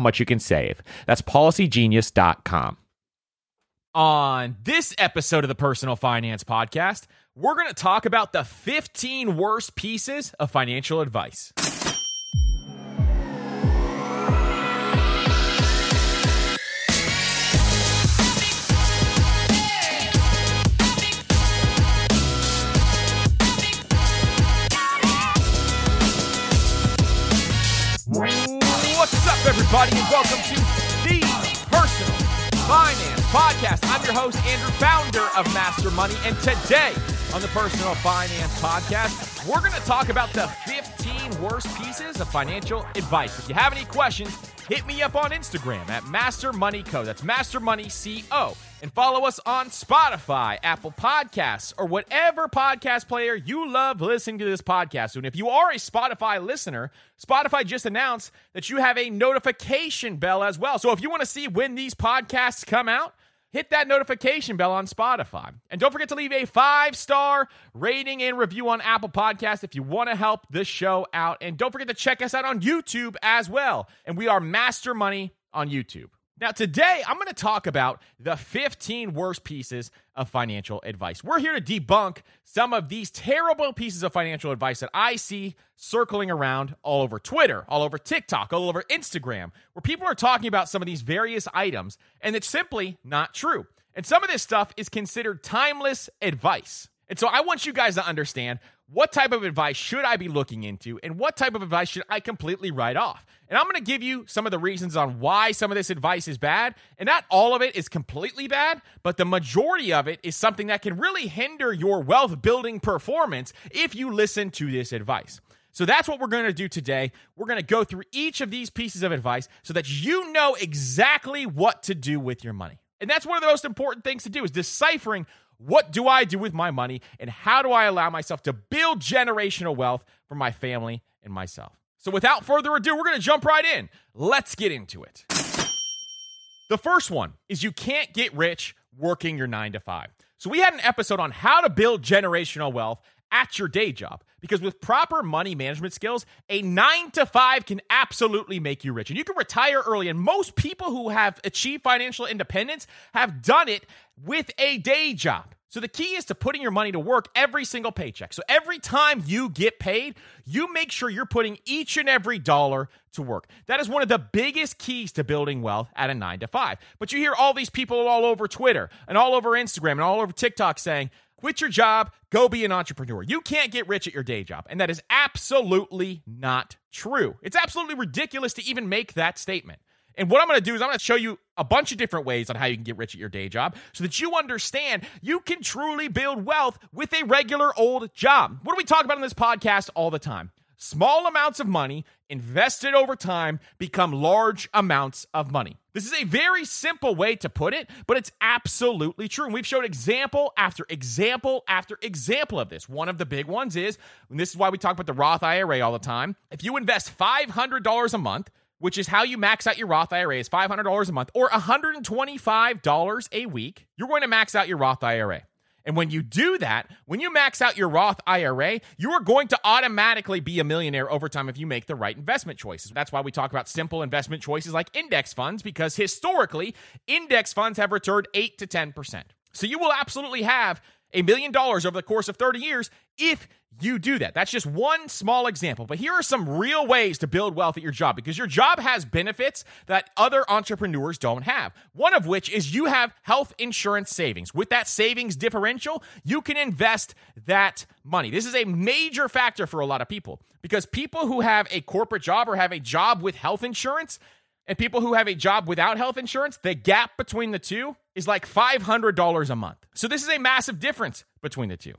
much you can save. That's policygenius.com. On this episode of the Personal Finance Podcast, we're going to talk about the 15 worst pieces of financial advice. Everybody, and welcome to the Personal Finance Podcast. I'm your host, Andrew, founder of Master Money, and today on the Personal Finance Podcast, we're going to talk about the 15 worst pieces of financial advice. If you have any questions, hit me up on Instagram at Master Money Co. That's Master Money Co. And follow us on Spotify, Apple Podcasts, or whatever podcast player you love listening to this podcast. And if you are a Spotify listener, Spotify just announced that you have a notification bell as well. So if you want to see when these podcasts come out, hit that notification bell on Spotify. And don't forget to leave a five star rating and review on Apple Podcasts if you want to help this show out. And don't forget to check us out on YouTube as well. And we are Master Money on YouTube. Now, today I'm going to talk about the 15 worst pieces of financial advice. We're here to debunk some of these terrible pieces of financial advice that I see circling around all over Twitter, all over TikTok, all over Instagram, where people are talking about some of these various items, and it's simply not true. And some of this stuff is considered timeless advice. And so I want you guys to understand what type of advice should I be looking into and what type of advice should I completely write off. And I'm going to give you some of the reasons on why some of this advice is bad. And not all of it is completely bad, but the majority of it is something that can really hinder your wealth building performance if you listen to this advice. So that's what we're going to do today. We're going to go through each of these pieces of advice so that you know exactly what to do with your money. And that's one of the most important things to do is deciphering what do I do with my money and how do I allow myself to build generational wealth for my family and myself. So without further ado, we're going to jump right in. Let's get into it. The first one is you can't get rich working your 9 to 5. So we had an episode on how to build generational wealth at your day job because with proper money management skills, a nine to five can absolutely make you rich. And you can retire early. And most people who have achieved financial independence have done it with a day job. So the key is to putting your money to work every single paycheck. So every time you get paid, you make sure you're putting each and every dollar to work. That is one of the biggest keys to building wealth at a 9 to 5. But you hear all these people all over Twitter and all over Instagram and all over TikTok saying, "Quit your job, go be an entrepreneur. You can't get rich at your day job." And that is absolutely not true. It's absolutely ridiculous to even make that statement. And what I'm going to do is I'm going to show you a bunch of different ways on how you can get rich at your day job so that you understand you can truly build wealth with a regular old job. What do we talk about in this podcast all the time? Small amounts of money invested over time become large amounts of money. This is a very simple way to put it, but it's absolutely true. And we've showed example after example after example of this. One of the big ones is, and this is why we talk about the Roth IRA all the time. If you invest $500 a month, which is how you max out your Roth IRA is $500 a month or $125 a week, you're going to max out your Roth IRA. And when you do that, when you max out your Roth IRA, you are going to automatically be a millionaire over time if you make the right investment choices. That's why we talk about simple investment choices like index funds, because historically, index funds have returned 8 to 10%. So you will absolutely have a million dollars over the course of 30 years if you do that. That's just one small example. But here are some real ways to build wealth at your job because your job has benefits that other entrepreneurs don't have. One of which is you have health insurance savings. With that savings differential, you can invest that money. This is a major factor for a lot of people because people who have a corporate job or have a job with health insurance and people who have a job without health insurance, the gap between the two is like $500 a month. So this is a massive difference between the two.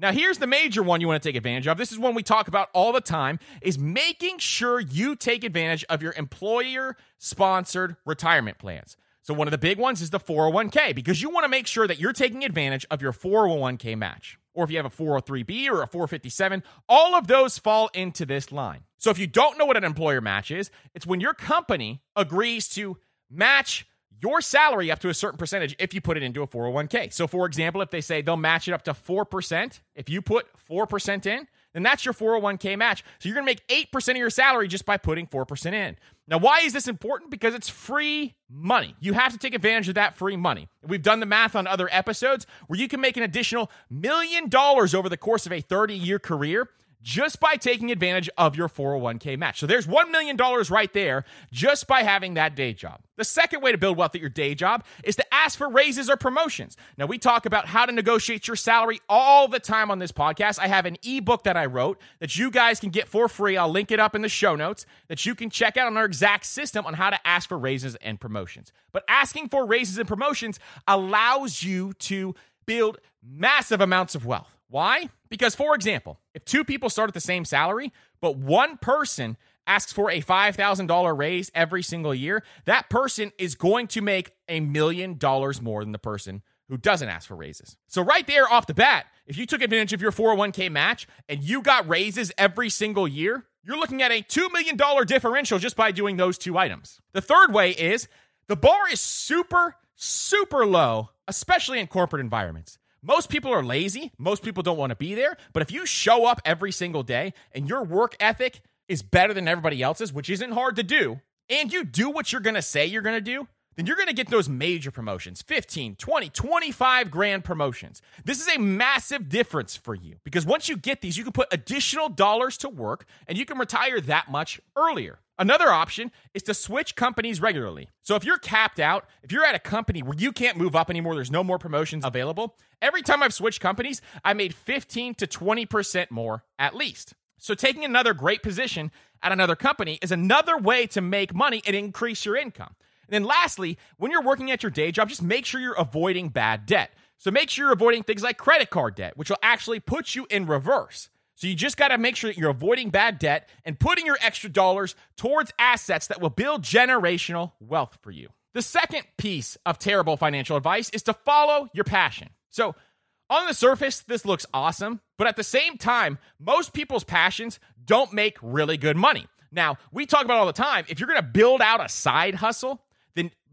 Now, here's the major one you want to take advantage of. This is one we talk about all the time is making sure you take advantage of your employer sponsored retirement plans. So one of the big ones is the 401k because you want to make sure that you're taking advantage of your 401k match. Or if you have a 403b or a 457, all of those fall into this line. So if you don't know what an employer match is, it's when your company agrees to match your salary up to a certain percentage if you put it into a 401k. So, for example, if they say they'll match it up to 4%, if you put 4% in, then that's your 401k match. So, you're to make 8% of your salary just by putting 4% in. Now, why is this important? Because it's free money. You have to take advantage of that free money. We've done the math on other episodes where you can make an additional million dollars over the course of a 30 year career just by taking advantage of your 401k match. So there's $1 million right there just by having that day job. The second way to build wealth at your day job is to ask for raises or promotions. Now, we talk about how to negotiate your salary all the time on this podcast. I have an ebook that I wrote that you guys can get for free. I'll link it up in the show notes that you can check out on our exact system on how to ask for raises and promotions. But asking for raises and promotions allows you to build massive amounts of wealth. Why? Because, for example, if two people start at the same salary, but one person asks for a $5,000 raise every single year, that person is going to make a million dollars more than the person who doesn't ask for raises. So, right there off the bat, if you took advantage of your 401k match and you got raises every single year, you're looking at a $2 million differential just by doing those two items. The third way is the bar is super, super low, especially in corporate environments. Most people are lazy. Most people don't want to be there. But if you show up every single day and your work ethic is better than everybody else's, which isn't hard to do, and you do what you're going to say you're going to do, then you're going to get those major promotions 15, 20, 25 grand promotions. This is a massive difference for you because once you get these, you can put additional dollars to work and you can retire that much earlier. Another option is to switch companies regularly. So if you're capped out, if you're at a company where you can't move up anymore, there's no more promotions available, every time I've switched companies, I made 15 to 20% more at least. So taking another great position at another company is another way to make money and increase your income. And then lastly, when you're working at your day job, just make sure you're avoiding bad debt. So make sure you're avoiding things like credit card debt, which will actually put you in reverse. So you just got to make sure that you're avoiding bad debt and putting your extra dollars towards assets that will build generational wealth for you. The second piece of terrible financial advice is to follow your passion. So, on the surface, this looks awesome, but at the same time, most people's passions don't make really good money. Now, we talk about all the time if you're to build out a side hustle,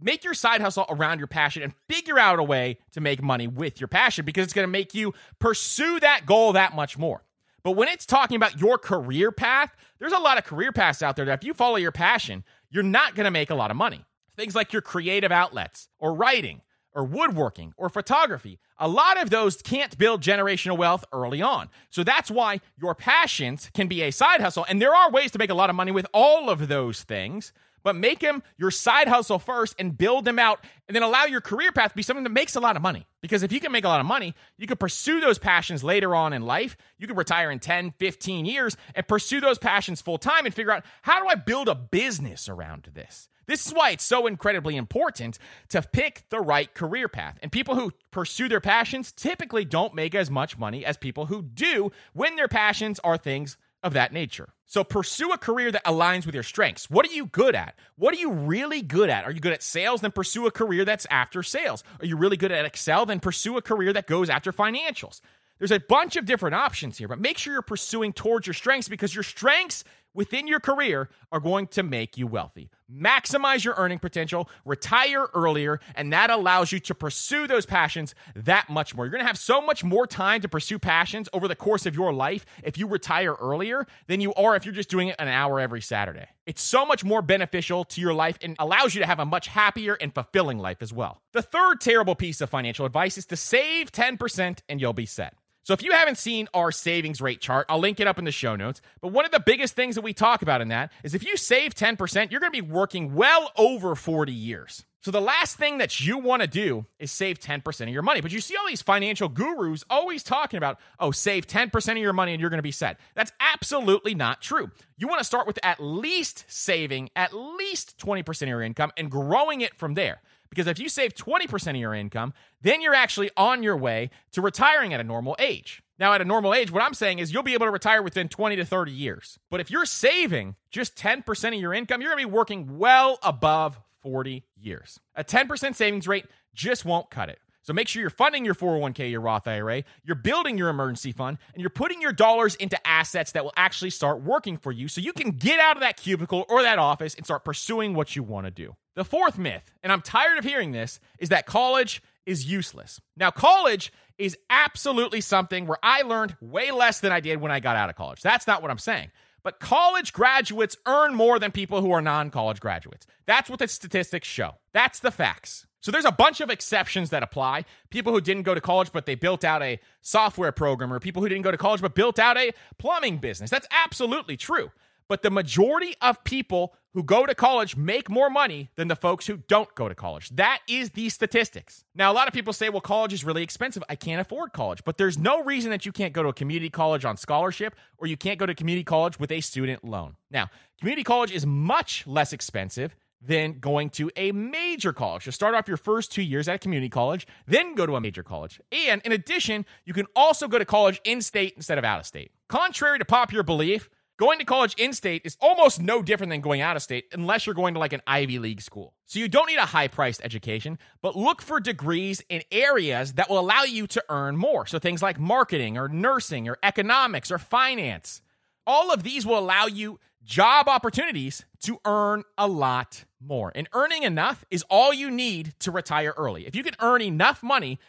make your side hustle around your passion and figure out a way to make money with your passion because it's going to make you pursue that goal that much more. But when it's talking about your career path, there's a lot of career paths out there that if you follow your passion, you're not going to make a lot of money. Things like your creative outlets or writing or woodworking or photography, a lot of those can't build generational wealth early on. So that's why your passions can be a side hustle. And there are ways to make a lot of money with all of those things. But make them your side hustle first and build them out and then allow your career path to be something that makes a lot of money. Because if you can make a lot of money, you can pursue those passions later on in life. You can retire in 10, 15 years and pursue those passions full time and figure out how do I build a business around this? This is why it's so incredibly important to pick the right career path. And people who pursue their passions typically don't make as much money as people who do when their passions are things of that nature. So pursue a career that aligns with your strengths. What are you good at? What are you really good at? Are you good at sales? Then pursue a career that's after sales. Are you really good at Excel? Then pursue a career that goes after financials. There's a bunch of different options here, but make sure you're pursuing towards your strengths because your strengths within your career are going to make you wealthy. Maximize your earning potential, retire earlier, and that allows you to pursue those passions that much more. You're going to have so much more time to pursue passions over the course of your life if you retire earlier than you are if you're just doing it an hour every Saturday. It's so much more beneficial to your life and allows you to have a much happier and fulfilling life as well. The third terrible piece of financial advice is to save 10% and you'll be set. So if you haven't seen our savings rate chart, I'll link it up in the show notes. But one of the biggest things that we talk about in that is if you save 10%, you're going to be working well over 40 years. So the last thing that you want to do is save 10% of your money. But you see all these financial gurus always talking about, oh, save 10% of your money and you're going to be set. That's absolutely not true. You want to start with at least saving at least 20% of your income and growing it from there. Because if you save 20% of your income, then you're actually on your way to retiring at a normal age. Now, at a normal age, what I'm saying is you'll be able to retire within 20 to 30 years. But if you're saving just 10% of your income, you're going to be working well above 40 years. A 10% savings rate just won't cut it. So make sure you're funding your 401k, your Roth IRA, you're building your emergency fund, and you're putting your dollars into assets that will actually start working for you so you can get out of that cubicle or that office and start pursuing what you want to do. The fourth myth, and I'm tired of hearing this, is that college is useless. Now, college is absolutely something where I learned way less than I did when I got out of college. That's not what I'm saying. But college graduates earn more than people who are non college graduates. That's what the statistics show. That's the facts. So there's a bunch of exceptions that apply. People who didn't go to college, but they built out a software program, or people who didn't go to college, but built out a plumbing business. That's absolutely true. But the majority of people who go to college make more money than the folks who don't go to college. That is the statistics. Now, a lot of people say, well, college is really expensive. I can't afford college. But there's no reason that you can't go to a community college on scholarship or you can't go to community college with a student loan. Now, community college is much less expensive than going to a major college. You start off your first two years at a community college, then go to a major college. And in addition, you can also go to college in state instead of out of state. Contrary to popular belief, going to college in state is almost no different than going out of state unless you're going to like an Ivy League school. So you don't need a high priced education, but look for degrees in areas that will allow you to earn more. So things like marketing or nursing or economics or finance. All of these will allow you job opportunities to earn a lot more. And earning enough is all you need to retire early. If you can earn enough money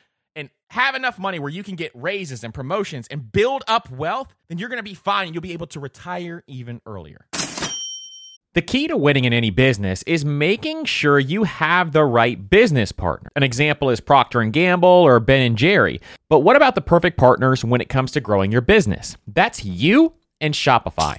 have enough money where you can get raises and promotions and build up wealth, then you're going to be fine. You'll be able to retire even earlier. The key to winning in any business is making sure you have the right business partner. An example is Procter and Gamble or Ben and Jerry. But what about the perfect partners when it comes to growing your business? That's you and Shopify.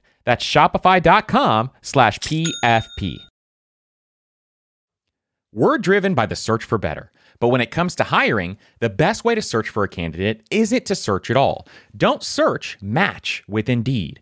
That's shopify.com slash PFP. We're driven by the search for better. But when it comes to hiring, the best way to search for a candidate isn't to search at all. Don't search, match with Indeed.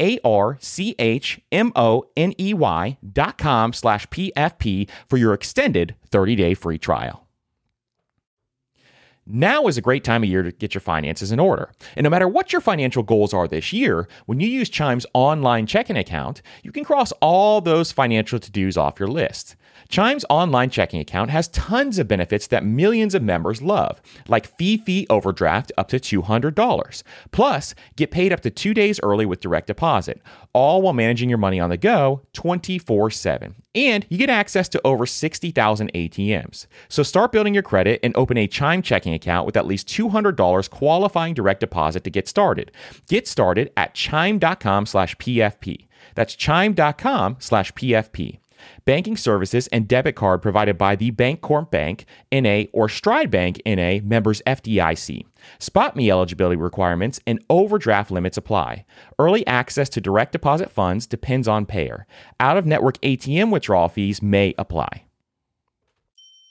a R C H M O N E Y dot com slash PFP for your extended 30 day free trial. Now is a great time of year to get your finances in order. And no matter what your financial goals are this year, when you use Chime's online checking account, you can cross all those financial to dos off your list. Chime's online checking account has tons of benefits that millions of members love, like fee fee overdraft up to $200. Plus, get paid up to two days early with direct deposit, all while managing your money on the go 24 7. And you get access to over 60,000 ATMs. So start building your credit and open a Chime checking account with at least $200 qualifying direct deposit to get started. Get started at chime.com slash PFP. That's chime.com slash PFP. Banking services and debit card provided by the Bancorp Bank, NA, or Stride Bank, NA, members FDIC. SpotMe eligibility requirements and overdraft limits apply. Early access to direct deposit funds depends on payer. Out of network ATM withdrawal fees may apply.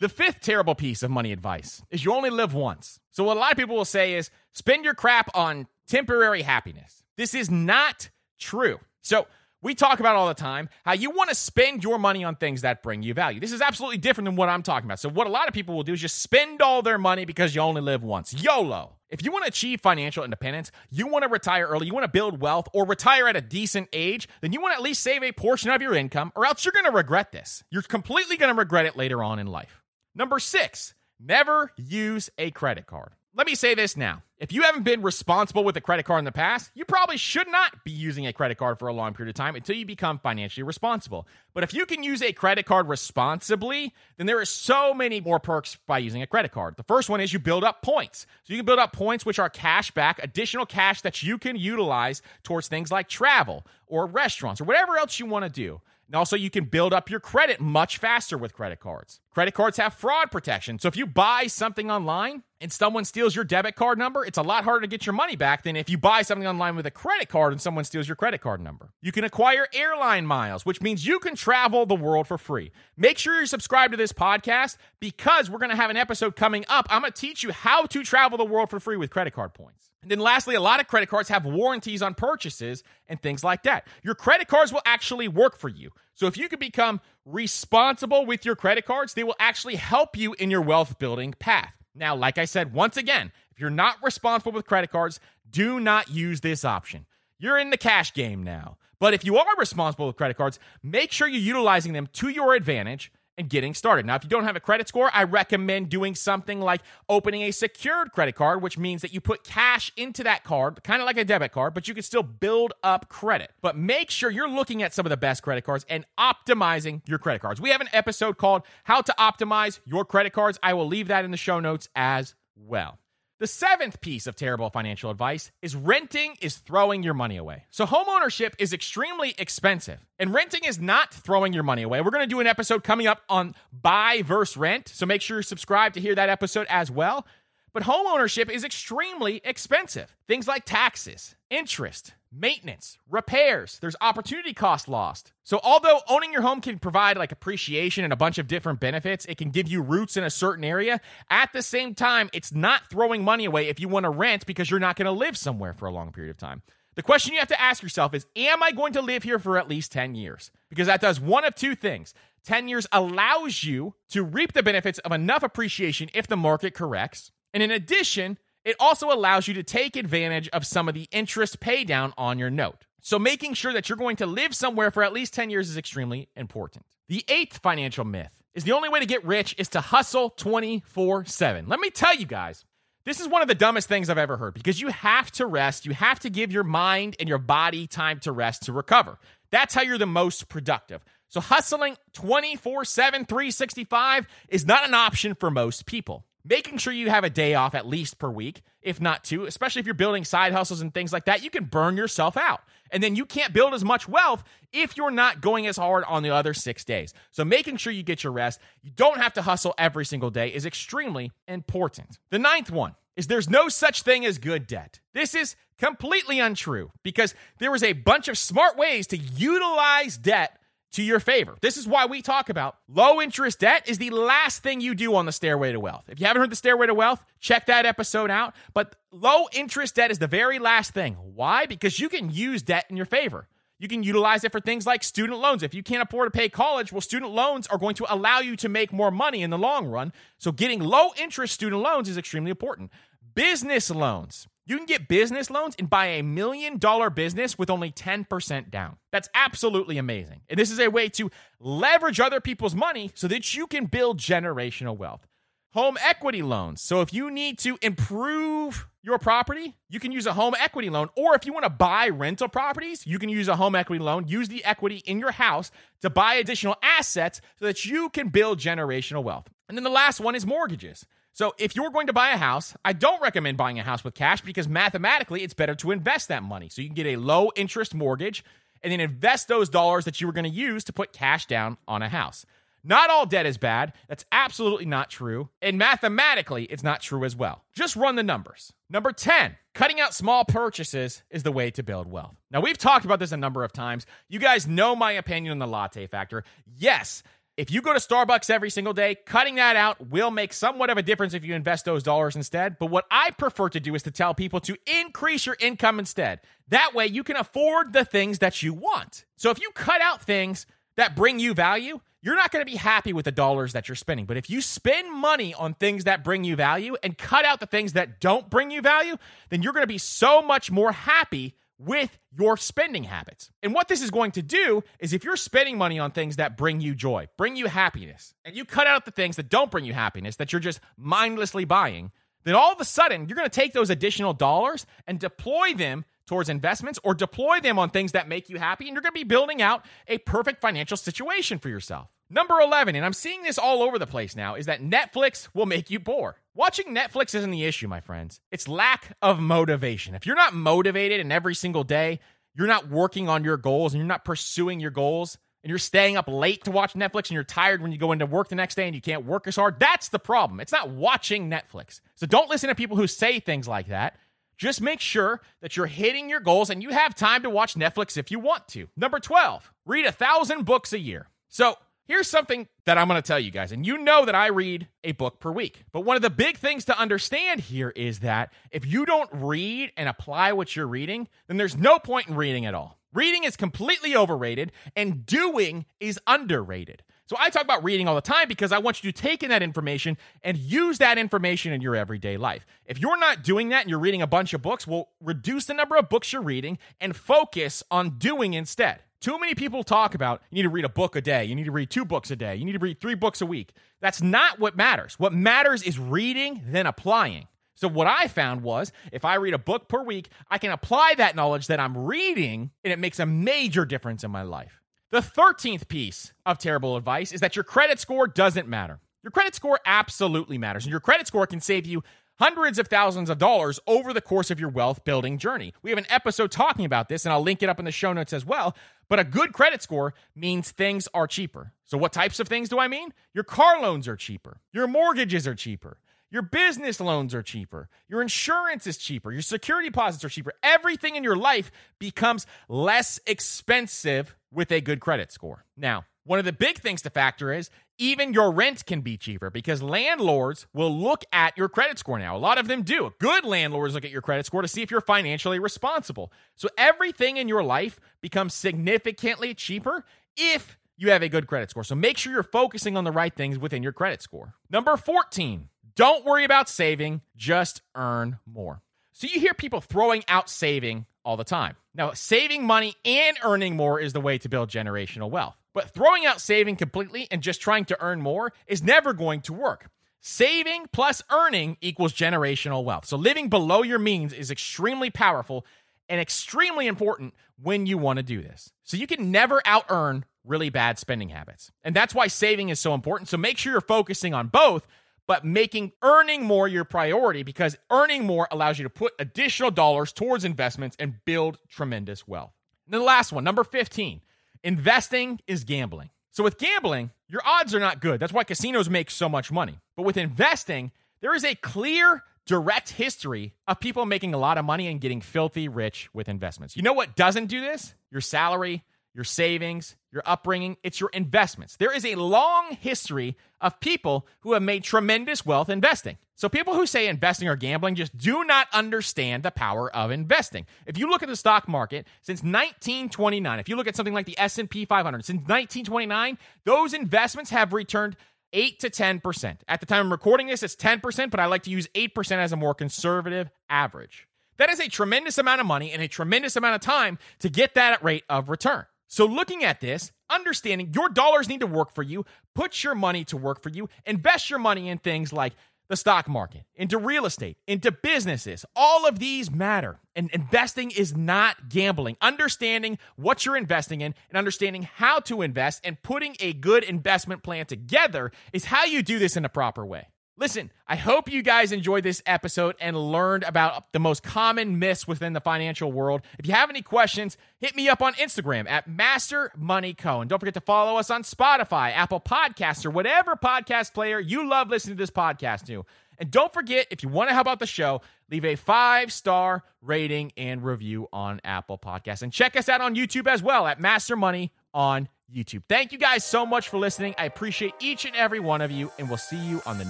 The fifth terrible piece of money advice is you only live once. So, what a lot of people will say is spend your crap on temporary happiness. This is not true. So, we talk about all the time how you want to spend your money on things that bring you value. This is absolutely different than what I'm talking about. So, what a lot of people will do is just spend all their money because you only live once. YOLO. If you want to achieve financial independence, you want to retire early, you want to build wealth, or retire at a decent age, then you want to at least save a portion of your income, or else you're going to regret this. You're completely going to regret it later on in life. Number six, never use a credit card. Let me say this now. If you haven't been responsible with a credit card in the past, you probably should not be using a credit card for a long period of time until you become financially responsible. But if you can use a credit card responsibly, then there are so many more perks by using a credit card. The first one is you build up points. So you can build up points which are cash back, additional cash that you can utilize towards things like travel or restaurants or whatever else you want to do. And also, you can build up your credit much faster with credit cards. Credit cards have fraud protection. So if you buy something online and someone steals your debit card number, it's a lot harder to get your money back than if you buy something online with a credit card and someone steals your credit card number. You can acquire airline miles, which means you can travel the world for free. Make sure you're subscribed to this podcast because we're going to have an episode coming up. I'm going to teach you how to travel the world for free with credit card points. And then lastly, a lot of credit cards have warranties on purchases and things like that. Your credit cards will actually work for you. So if you can become responsible with your credit cards, they will actually help you in your wealth building path. Now, like I said, once again, if you're not responsible with credit cards, do not use this option. You're in the cash game now. But if you are responsible with credit cards, make sure you're utilizing them to your advantage and getting started. Now, if you don't have a credit score, I recommend doing something like opening a secured credit card, which means that you put cash into that card, kind of like a debit card, but you can still build up credit. But make sure you're looking at some of the best credit cards and optimizing your credit cards. We have an episode called How to Optimize Your Credit Cards. I will leave that in the show notes as well. The seventh piece of terrible financial advice is renting is throwing your money away. So, homeownership is extremely expensive, and renting is not throwing your money away. We're going to do an episode coming up on buy versus rent. So, make sure you subscribe to hear that episode as well. But homeownership is extremely expensive. Things like taxes, interest, maintenance, repairs, there's opportunity cost lost. So, although owning your home can provide like appreciation and a bunch of different benefits, it can give you roots in a certain area. At the same time, it's not throwing money away if you want to rent because you're not going to live somewhere for a long period of time. The question you have to ask yourself is Am I going to live here for at least 10 years? Because that does one of two things. 10 years allows you to reap the benefits of enough appreciation if the market corrects. And in addition, it also allows you to take advantage of some of the interest pay down on your note. So making sure that you're going to live somewhere for at least 10 years is extremely important. The eighth financial myth is the only way to get rich is to hustle 24 7. Let me tell you guys, this is one of the dumbest things I've ever heard because you have to rest. You have to give your mind and your body time to rest to recover. That's how you're the most productive. So, hustling 24 7, 365 is not an option for most people making sure you have a day off at least per week, if not two, especially if you're building side hustles and things like that, you can burn yourself out. And then you can't build as much wealth if you're not going as hard on the other six days. So making sure you get your rest, you don't have to hustle every single day is extremely important. The ninth one is there's no such thing as good debt. This is completely untrue because there is a bunch of smart ways to utilize debt to your favor. This is why we talk about low interest debt is the last thing you do on the stairway to wealth. If you haven't heard the stairway to wealth, check that episode out. But low interest debt is the very last thing. Why? Because you can use debt in your favor. You can utilize it for things like student loans. If you can't afford to pay college, well, student loans are going to allow you to make more money in the long run. So, getting low interest student loans is extremely important. Business loans. You can get business loans and buy a million dollar business with only 10% down. That's absolutely amazing. And this is a way to leverage other people's money so that you can build generational wealth. Home equity loans. So if you need to improve your property, you can use a home equity loan. Or if you want to buy rental properties, you can use a home equity loan. Use the equity in your house to buy additional assets so that you can build generational wealth. And then the last one is mortgages. So if you're going to buy a house, I don't recommend buying a house with cash because mathematically it's better to invest that money. So you can get a low interest mortgage and then invest those dollars that you were going to use to put cash down on a house. Not all debt is bad. That's absolutely not true. And mathematically, it's not true as well. Just run the numbers. Number 10, cutting out small purchases is the way to build wealth. Now, we've talked about this a number of times. You guys know my opinion on the latte factor. Yes, if you go to Starbucks every single day, cutting that out will make somewhat of a difference if you invest those dollars instead. But what I prefer to do is to tell people to increase your income instead. That way you can afford the things that you want. So if you cut out things that bring you value, you're not going to be happy with the dollars that you're spending. But if you spend money on things that bring you value and cut out the things that don't bring you value, then you're going to be so much more happy with your spending habits. And what this is going to do is if you're spending money on things that bring you joy, bring you happiness, and you cut out the things that don't bring you happiness, that you're just mindlessly buying, then all of a sudden you're going to take those additional dollars and deploy them towards investments or deploy them on things that make you happy. And you're going to be building out a perfect financial situation for yourself. Number 11, and I'm seeing this all over the place now, is that Netflix will make you poor. Watching Netflix isn't the issue, my friends. It's lack of motivation. If you're not motivated and every single day you're not working on your goals and you're not pursuing your goals and you're staying up late to watch Netflix and you're tired when you go into work the next day and you can't work as hard, that's the problem. It's not watching Netflix. So don't listen to people who say things like that. Just make sure that you're hitting your goals and you have time to watch Netflix if you want to. Number 12, read a thousand books a year. So Here's something that I'm going to tell you guys, and you know that I read a book per week. But one of the big things to understand here is that if you don't read and apply what you're reading, then there's no point in reading at all. Reading is completely overrated, and doing is underrated. So I talk about reading all the time because I want you to take in that information and use that information in your everyday life. If you're not doing that and you're reading a bunch of books, well, reduce the number of books you're reading and focus on doing instead. Too many people talk about you need to read a book a day, you need to read two books a day, you need to read three books a week. That's not what matters. What matters is reading, then applying. So, what I found was if I read a book per week, I can apply that knowledge that I'm reading, and it makes a major difference in my life. The 13th piece of terrible advice is that your credit score doesn't matter. Your credit score absolutely matters, and your credit score can save you hundreds of thousands of dollars over the course of your wealth building journey. We have an episode talking about this, and I'll link it up in the show notes as well. But a good credit score means things are cheaper. So, what types of things do I mean? Your car loans are cheaper, your mortgages are cheaper. Your business loans are cheaper. Your insurance is cheaper. Your security deposits are cheaper. Everything in your life becomes less expensive with a good credit score. Now, one of the big things to factor is even your rent can be cheaper because landlords will look at your credit score now. A lot of them do. Good landlords look at your credit score to see if you're financially responsible. So everything in your life becomes significantly cheaper if you have a good credit score. So make sure you're focusing on the right things within your credit score. Number 14, don't worry about saving, just earn more. So you hear people throwing out saving all the time. Now, saving money and earning more is the way to build generational wealth. But throwing out saving completely and just trying to earn more is never going to work. Saving plus earning equals generational wealth. So living below your means is extremely powerful and extremely important when you want to do this. So you can never out earn really bad spending habits. And that's why saving is so important. So make sure you're focusing on both but making earning more your priority because earning more allows you to put additional dollars towards investments and build tremendous wealth. And the last one, number 15, investing is gambling. So with gambling, your odds are not good. That's why casinos make so much money. But with investing, there is a clear direct history of people making a lot of money and getting filthy rich with investments. You know what doesn't do this? Your salary, your savings, your upbringing, it's your investments. There is a long history of people who have made tremendous wealth investing. So people who say investing or gambling just do not understand the power of investing. If you look at the stock market since 1929, if you look at something like the S&P 500 since 1929, those investments have returned 8 to 10%. At the time I'm recording this, it's 10%, but I like to use 8% as a more conservative average. That is a tremendous amount of money and a tremendous amount of time to get that rate of return. So, looking at this, understanding your dollars need to work for you, put your money to work for you, invest your money in things like the stock market, into real estate, into businesses. All of these matter. And investing is not gambling. Understanding what you're investing in and understanding how to invest and putting a good investment plan together is how you do this in a proper way. Listen, I hope you guys enjoyed this episode and learned about the most common myths within the financial world. If you have any questions, hit me up on Instagram at Master Money Co. And don't forget to follow us on Spotify, Apple Podcasts, or whatever podcast player you love listening to this podcast to. And don't forget, if you want to help out the show, leave a five star rating and review on Apple Podcasts. And check us out on YouTube as well at Master Money on YouTube. Thank you guys so much for listening. I appreciate each and every one of you, and we'll see you on the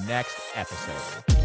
next episode.